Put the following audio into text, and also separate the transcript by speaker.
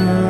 Speaker 1: na